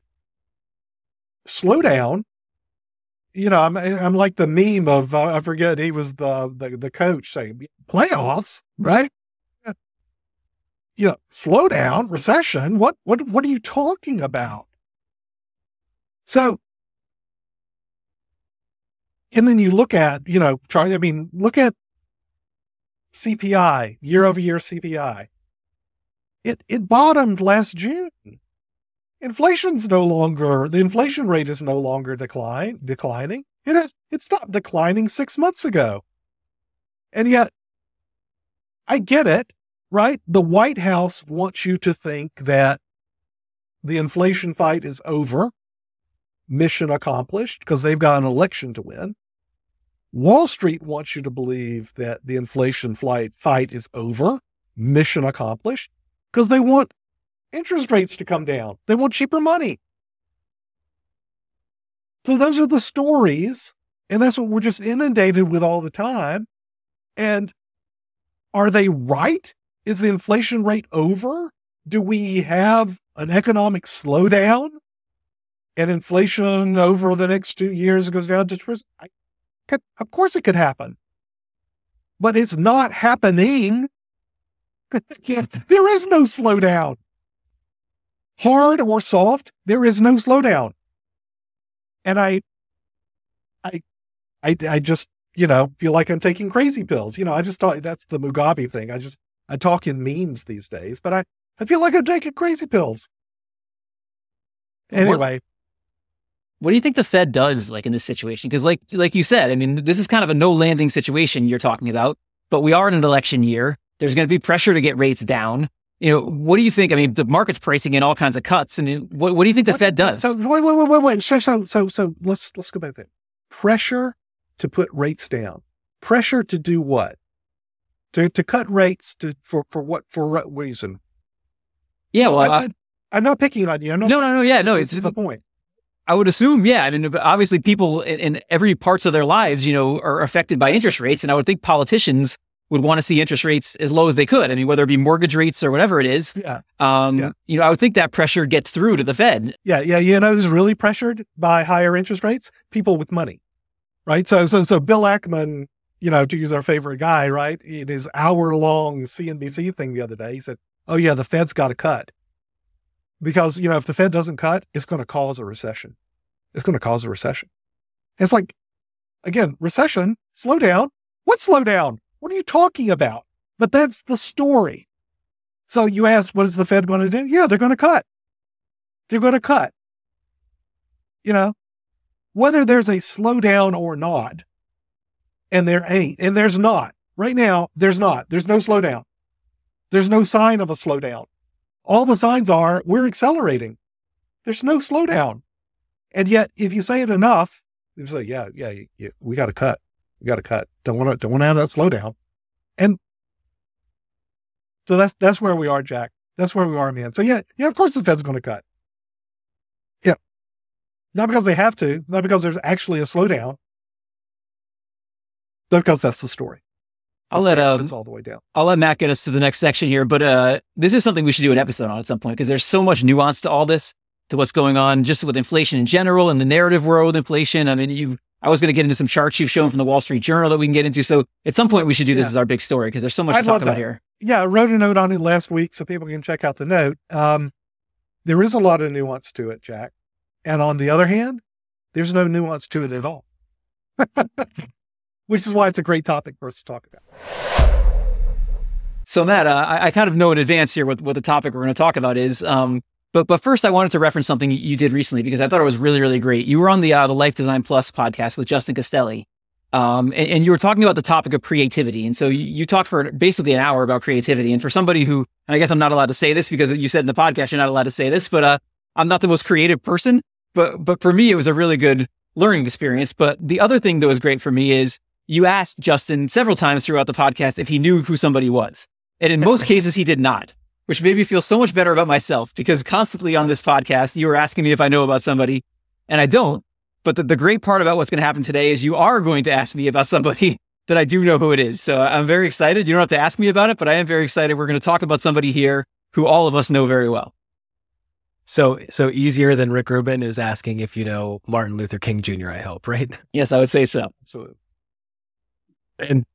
Slow down. You know, I'm I'm like the meme of uh, I forget he was the, the the coach saying playoffs, right? You know, slow down, recession. What what what are you talking about? So and then you look at, you know, try, I mean, look at CPI, year over year CPI. It, it bottomed last June. Inflation's no longer, the inflation rate is no longer decline, declining. It, has, it stopped declining six months ago. And yet, I get it, right? The White House wants you to think that the inflation fight is over mission accomplished because they've got an election to win. Wall Street wants you to believe that the inflation flight fight is over, mission accomplished, because they want interest rates to come down. They want cheaper money. So those are the stories, and that's what we're just inundated with all the time. And are they right? Is the inflation rate over? Do we have an economic slowdown? and inflation over the next two years goes down to could, of course it could happen. But it's not happening. There is no slowdown. Hard or soft there is no slowdown. And i i i, I just you know feel like i'm taking crazy pills. You know i just thought that's the Mugatu thing. I just i talk in memes these days but i i feel like i'm taking crazy pills. Anyway. what? What do you think the Fed does like in this situation? Because like like you said, I mean, this is kind of a no landing situation you're talking about, but we are in an election year. There's going to be pressure to get rates down. You know, what do you think? I mean, the market's pricing in all kinds of cuts. I mean, what, what do you think the what, Fed does? So wait, wait, wait, wait, wait. So, so, so, so let's let's go back there. Pressure to put rates down. Pressure to do what? To to cut rates to for for what for what reason? Yeah, well, I, am not picking on you. no, no, no. Yeah, no. It's the point. I would assume, yeah. I mean, obviously, people in, in, every parts of their lives, you know, are affected by interest rates, and I would think politicians would want to see interest rates as low as they could. I mean, whether it be mortgage rates or whatever it is. Yeah. Um, yeah. You know, I would think that pressure gets through to the Fed. Yeah, yeah. You know, who's really pressured by higher interest rates? People with money, right? So, so, so Bill Ackman, you know, to use our favorite guy, right? In his hour-long CNBC thing the other day, he said, "Oh yeah, the Fed's got to cut." Because you know if the Fed doesn't cut, it's going to cause a recession. It's going to cause a recession. It's like again, recession, slow down. What slow down? What are you talking about? But that's the story. So you ask, what is the Fed going to do? Yeah, they're going to cut. They're going to cut. You know, whether there's a slowdown or not, and there ain't, and there's not. Right now, there's not. There's no slowdown. There's no sign of a slowdown. All the signs are we're accelerating. There's no slowdown. And yet, if you say it enough, you say, yeah, yeah, yeah we got to cut. We got to cut. Don't want to, don't want to have that slowdown. And so that's, that's where we are, Jack. That's where we are, man. So yeah, yeah, of course the Fed's going to cut. Yeah. Not because they have to, not because there's actually a slowdown, because that's the story. I'll let um, it's all the way down. I'll let Matt get us to the next section here, but uh, this is something we should do an episode on at some point because there's so much nuance to all this, to what's going on just with inflation in general and the narrative world with inflation. I mean, you, I was going to get into some charts you've shown from the Wall Street Journal that we can get into. So at some point we should do this yeah. as our big story because there's so much I'd to talk about that. here. Yeah, I wrote a note on it last week so people can check out the note. Um, there is a lot of nuance to it, Jack. And on the other hand, there's no nuance to it at all. *laughs* Which is why it's a great topic for us to talk about. So, Matt, uh, I, I, kind of know in advance here what, what the topic we're going to talk about is. Um, but but first, I wanted to reference something you did recently because I thought it was really really great. You were on the uh, the Life Design Plus podcast with Justin Castelli, um, and, and, you were talking about the topic of creativity. And so you, you, talked for basically an hour about creativity. And for somebody who, and I guess I'm not allowed to say this because you said in the podcast you're not allowed to say this, but uh, I'm not the most creative person. But but for me, it was a really good learning experience. But the other thing that was great for me is you asked Justin several times throughout the podcast if he knew who somebody was. And in most *laughs* cases, he did not, which made me feel so much better about myself because constantly on this podcast, you were asking me if I know about somebody and I don't. But the, the great part about what's going to happen today is you are going to ask me about somebody *laughs* that I do know who it is. So uh, I'm very excited. You don't have to ask me about it, but I am very excited. We're going to talk about somebody here who all of us know very well. So, so easier than Rick Rubin is asking if you know Martin Luther King Jr. I hope, right? Yes, I would say so. Absolutely and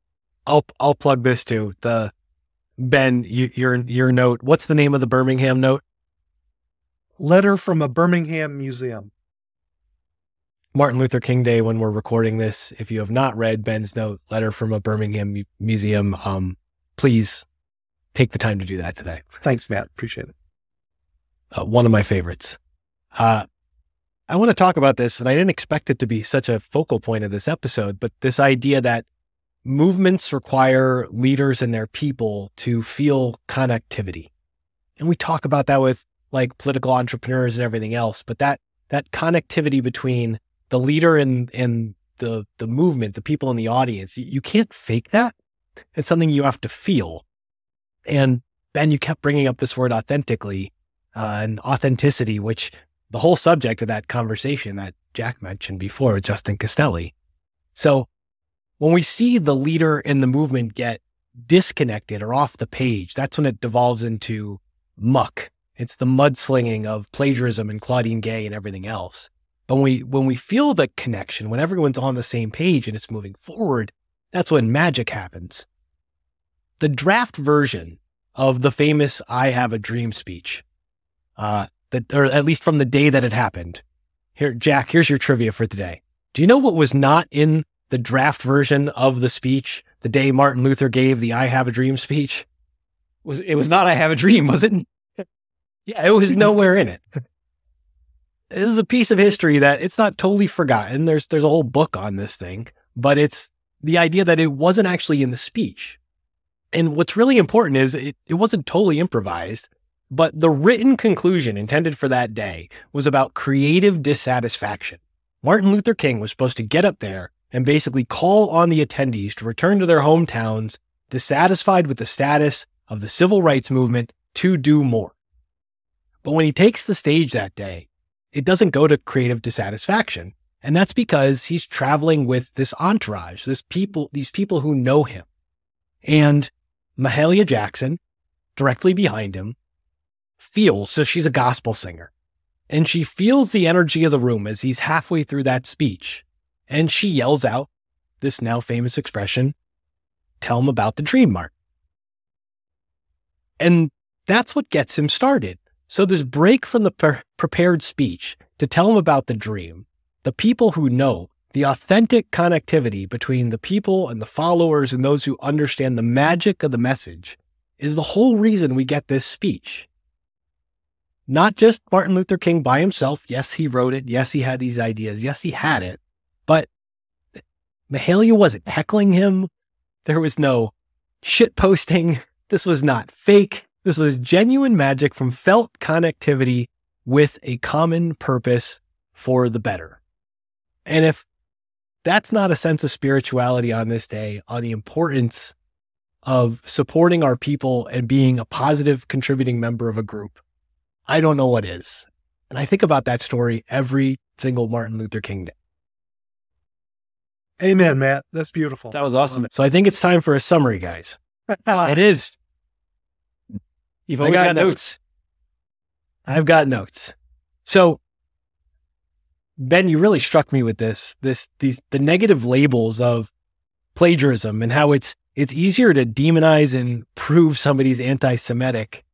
I'll I'll plug this too. The Ben, you, your your note. What's the name of the Birmingham note? Letter from a Birmingham museum. Martin Luther King Day. When we're recording this, if you have not read Ben's note, letter from a Birmingham mu- museum, um, please take the time to do that today. Thanks, Matt. Appreciate it. Uh, one of my favorites. Uh, I want to talk about this, and I didn't expect it to be such a focal point of this episode, but this idea that movements require leaders and their people to feel connectivity. And we talk about that with like political entrepreneurs and everything else, but that that connectivity between the leader and and the the movement, the people in the audience, you, can't fake that. It's something you have to feel. And Ben, you kept bringing up this word authentically uh, and authenticity, which the whole subject of that conversation that Jack mentioned before with Justin Castelli. So when we see the leader in the movement get disconnected or off the page, that's when it devolves into muck. It's the mudslinging of plagiarism and Claudine Gay and everything else. But when we when we feel the connection, when everyone's on the same page and it's moving forward, that's when magic happens. The draft version of the famous "I Have a Dream" speech, uh, that or at least from the day that it happened. Here, Jack, here's your trivia for today. Do you know what was not in the draft version of the speech the day Martin Luther gave the I Have a Dream speech? Was it was not I Have a Dream, was it? *laughs* yeah, it was nowhere in it. This is a piece of history that it's not totally forgotten. There's there's a whole book on this thing, but it's the idea that it wasn't actually in the speech. And what's really important is it, it wasn't totally improvised, but the written conclusion intended for that day was about creative dissatisfaction. Martin Luther King was supposed to get up there and basically call on the attendees to return to their hometowns dissatisfied with the status of the civil rights movement to do more. But when he takes the stage that day, it doesn't go to creative dissatisfaction. And that's because he's traveling with this entourage, this people, these people who know him. And Mahalia Jackson, directly behind him, feels, so she's a gospel singer, and she feels the energy of the room as he's halfway through that speech. And she yells out this now famous expression tell him about the dream mark. And that's what gets him started. So this break from the pre- prepared speech to tell him about the dream, the people who know the authentic connectivity between the people and the followers and those who understand the magic of the message is the whole reason we get this speech. Not just Martin Luther King by himself. Yes, he wrote it. Yes, he had these ideas. Yes, he had it. Mahalia wasn't heckling him. There was no shit posting. This was not fake. This was genuine magic from felt connectivity with a common purpose for the better. And if that's not a sense of spirituality on this day, on the importance of supporting our people and being a positive contributing member of a group, I don't know what is. And I think about that story every single Martin Luther King Day. Amen, Matt. That's beautiful. That was awesome. So I think it's time for a summary, guys. *laughs* it is. You've always got got notes. notes. I've got notes. So Ben, you really struck me with this, this, these, the negative labels of plagiarism and how it's, it's easier to demonize and prove somebody's anti-Semitic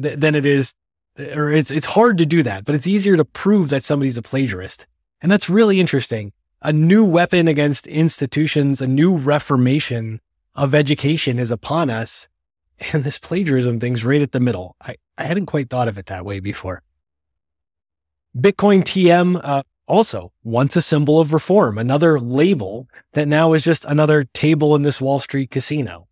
th- than it is, or it's, it's hard to do that, but it's easier to prove that somebody's a plagiarist. And that's really interesting. A new weapon against institutions, a new reformation of education is upon us. And this plagiarism thing's right at the middle. I, I hadn't quite thought of it that way before. Bitcoin TM, uh, also once a symbol of reform, another label that now is just another table in this Wall Street casino.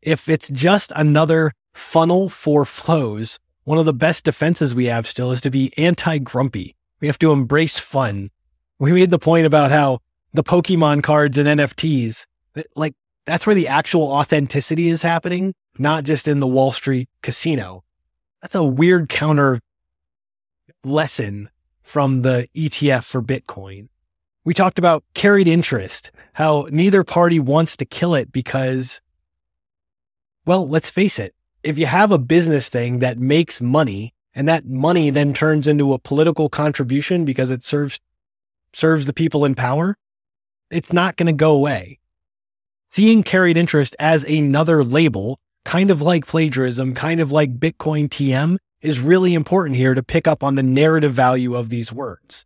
If it's just another funnel for flows, one of the best defenses we have still is to be anti grumpy. We have to embrace fun. We made the point about how the Pokemon cards and NFTs, like that's where the actual authenticity is happening, not just in the Wall Street casino. That's a weird counter lesson from the ETF for Bitcoin. We talked about carried interest, how neither party wants to kill it because, well, let's face it. If you have a business thing that makes money and that money then turns into a political contribution because it serves, serves the people in power, it's not going to go away. Seeing carried interest as another label, kind of like plagiarism, kind of like Bitcoin TM, is really important here to pick up on the narrative value of these words.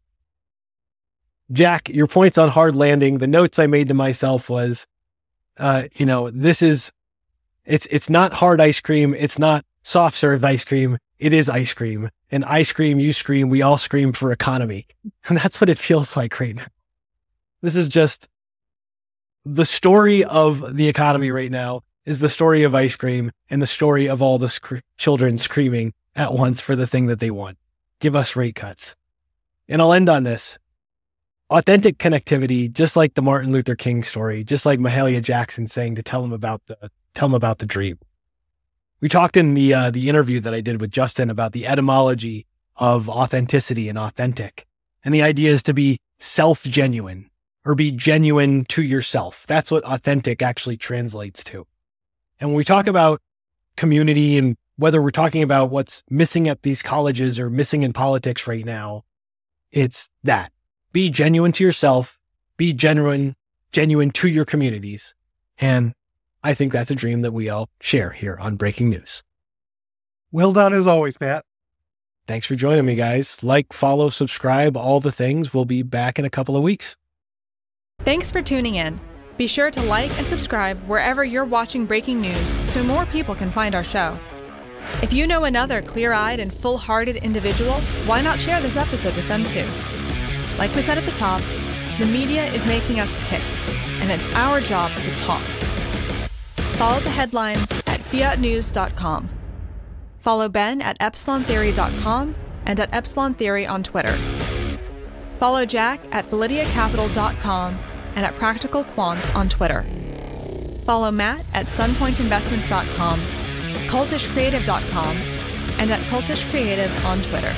Jack, your points on hard landing, the notes I made to myself was, uh, you know, this is, it's, it's not hard ice cream. It's not soft serve ice cream. It is ice cream and ice cream. You scream. We all scream for economy. *laughs* And that's what it feels like right now. This is just the story of the economy right now is the story of ice cream and the story of all the sc- children screaming at once for the thing that they want. Give us rate cuts. And I'll end on this. Authentic connectivity, just like the Martin Luther King story, just like Mahalia Jackson saying to tell him about the tell him about the dream. We talked in the uh, the interview that I did with Justin about the etymology of authenticity and authentic. And the idea is to be self genuine or be genuine to yourself. That's what authentic actually translates to. And when we talk about community and whether we're talking about what's missing at these colleges or missing in politics right now, it's that. Be genuine to yourself, be genuine, genuine to your communities. And I think that's a dream that we all share here on Breaking News. Well done as always, Matt. Thanks for joining me, guys. Like, follow, subscribe, all the things. We'll be back in a couple of weeks. Thanks for tuning in. Be sure to like and subscribe wherever you're watching breaking news so more people can find our show. If you know another clear eyed and full hearted individual, why not share this episode with them too? Like we said at the top, the media is making us tick, and it's our job to talk. Follow the headlines at fiatnews.com. Follow Ben at epsilontheory.com and at Epsilon Theory on Twitter. Follow Jack at valideacapital.com and at Practical Quant on Twitter. Follow Matt at sunpointinvestments.com, cultishcreative.com, and at cultishcreative on Twitter.